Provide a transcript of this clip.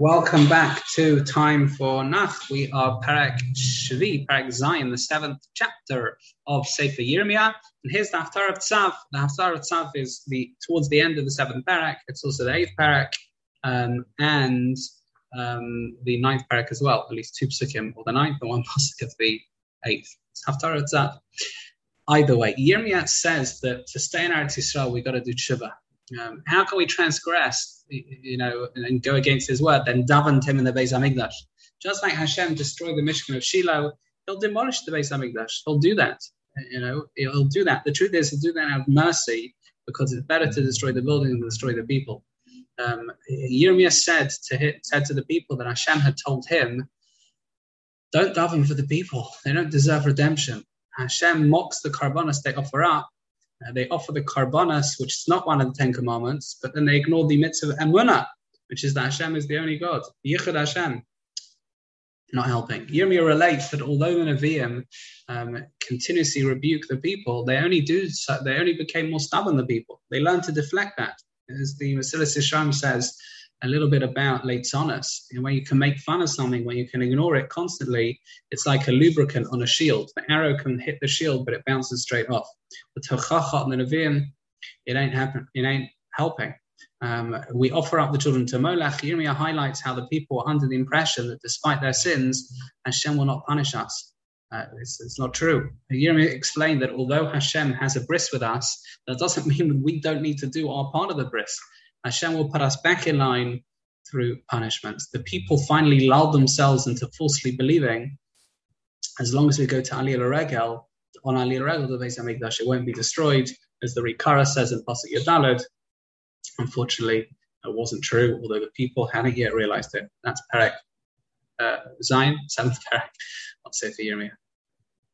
Welcome back to Time for Nach. We are Parak Shvi, Parak Zayin, the seventh chapter of Sefer Yirmiyah. And here's the Haftarah Tzav. The Haftarah Tzav is the towards the end of the seventh Parak. It's also the eighth Parak um, and um, the ninth Parak as well. At least two psukim, or the ninth and one pasuk of the eighth. It's Haftarah Tzav. Either way, Yirmiyah says that to stay in Eretz Yisrael, we've got to do tshuva. Um, how can we transgress, you know, and go against His word? Then daven him in the Beis Hamikdash. Just like Hashem destroyed the Mishkan of Shiloh, He'll demolish the Beis Hamikdash. He'll do that. You know, He'll do that. The truth is, He'll do that out of mercy because it's better to destroy the building than destroy the people. Um, Yirmiyah said to said to the people that Hashem had told him, "Don't daven for the people; they don't deserve redemption." Hashem mocks the karbonas they offer up uh, they offer the karbanas, which is not one of the Ten Commandments, but then they ignore the mitzvah of which is that Hashem is the only God. Yichud Hashem, not helping. Yirmiyah relates that although the Nevi'im um, continuously rebuke the people, they only do so, they only became more stubborn the people. They learned to deflect that. As the Mesilas Yesharim says, a little bit about leitzonus. You know, when you can make fun of something, when you can ignore it constantly, it's like a lubricant on a shield. The arrow can hit the shield, but it bounces straight off. The tochachat and the nevi'im, it ain't happen. It ain't helping. Um, we offer up the children to Molech. Yirmiyah highlights how the people are under the impression that despite their sins, Hashem will not punish us. Uh, it's, it's, not true. Yirmiyah explained that although Hashem has a bris with us, that doesn't mean we don't need to do our part of the bris. Hashem will put us back in line through punishments. The people finally lull themselves into falsely believing, as long as we go to Ali al on Ali al the Beis Hamikdash, it won't be destroyed, as the Rikara says in Pasuk Yadalad. Unfortunately, it wasn't true, although the people hadn't yet realized it. That's Perek uh, Zayin, seventh Perek, not Sefer Yirmiyah.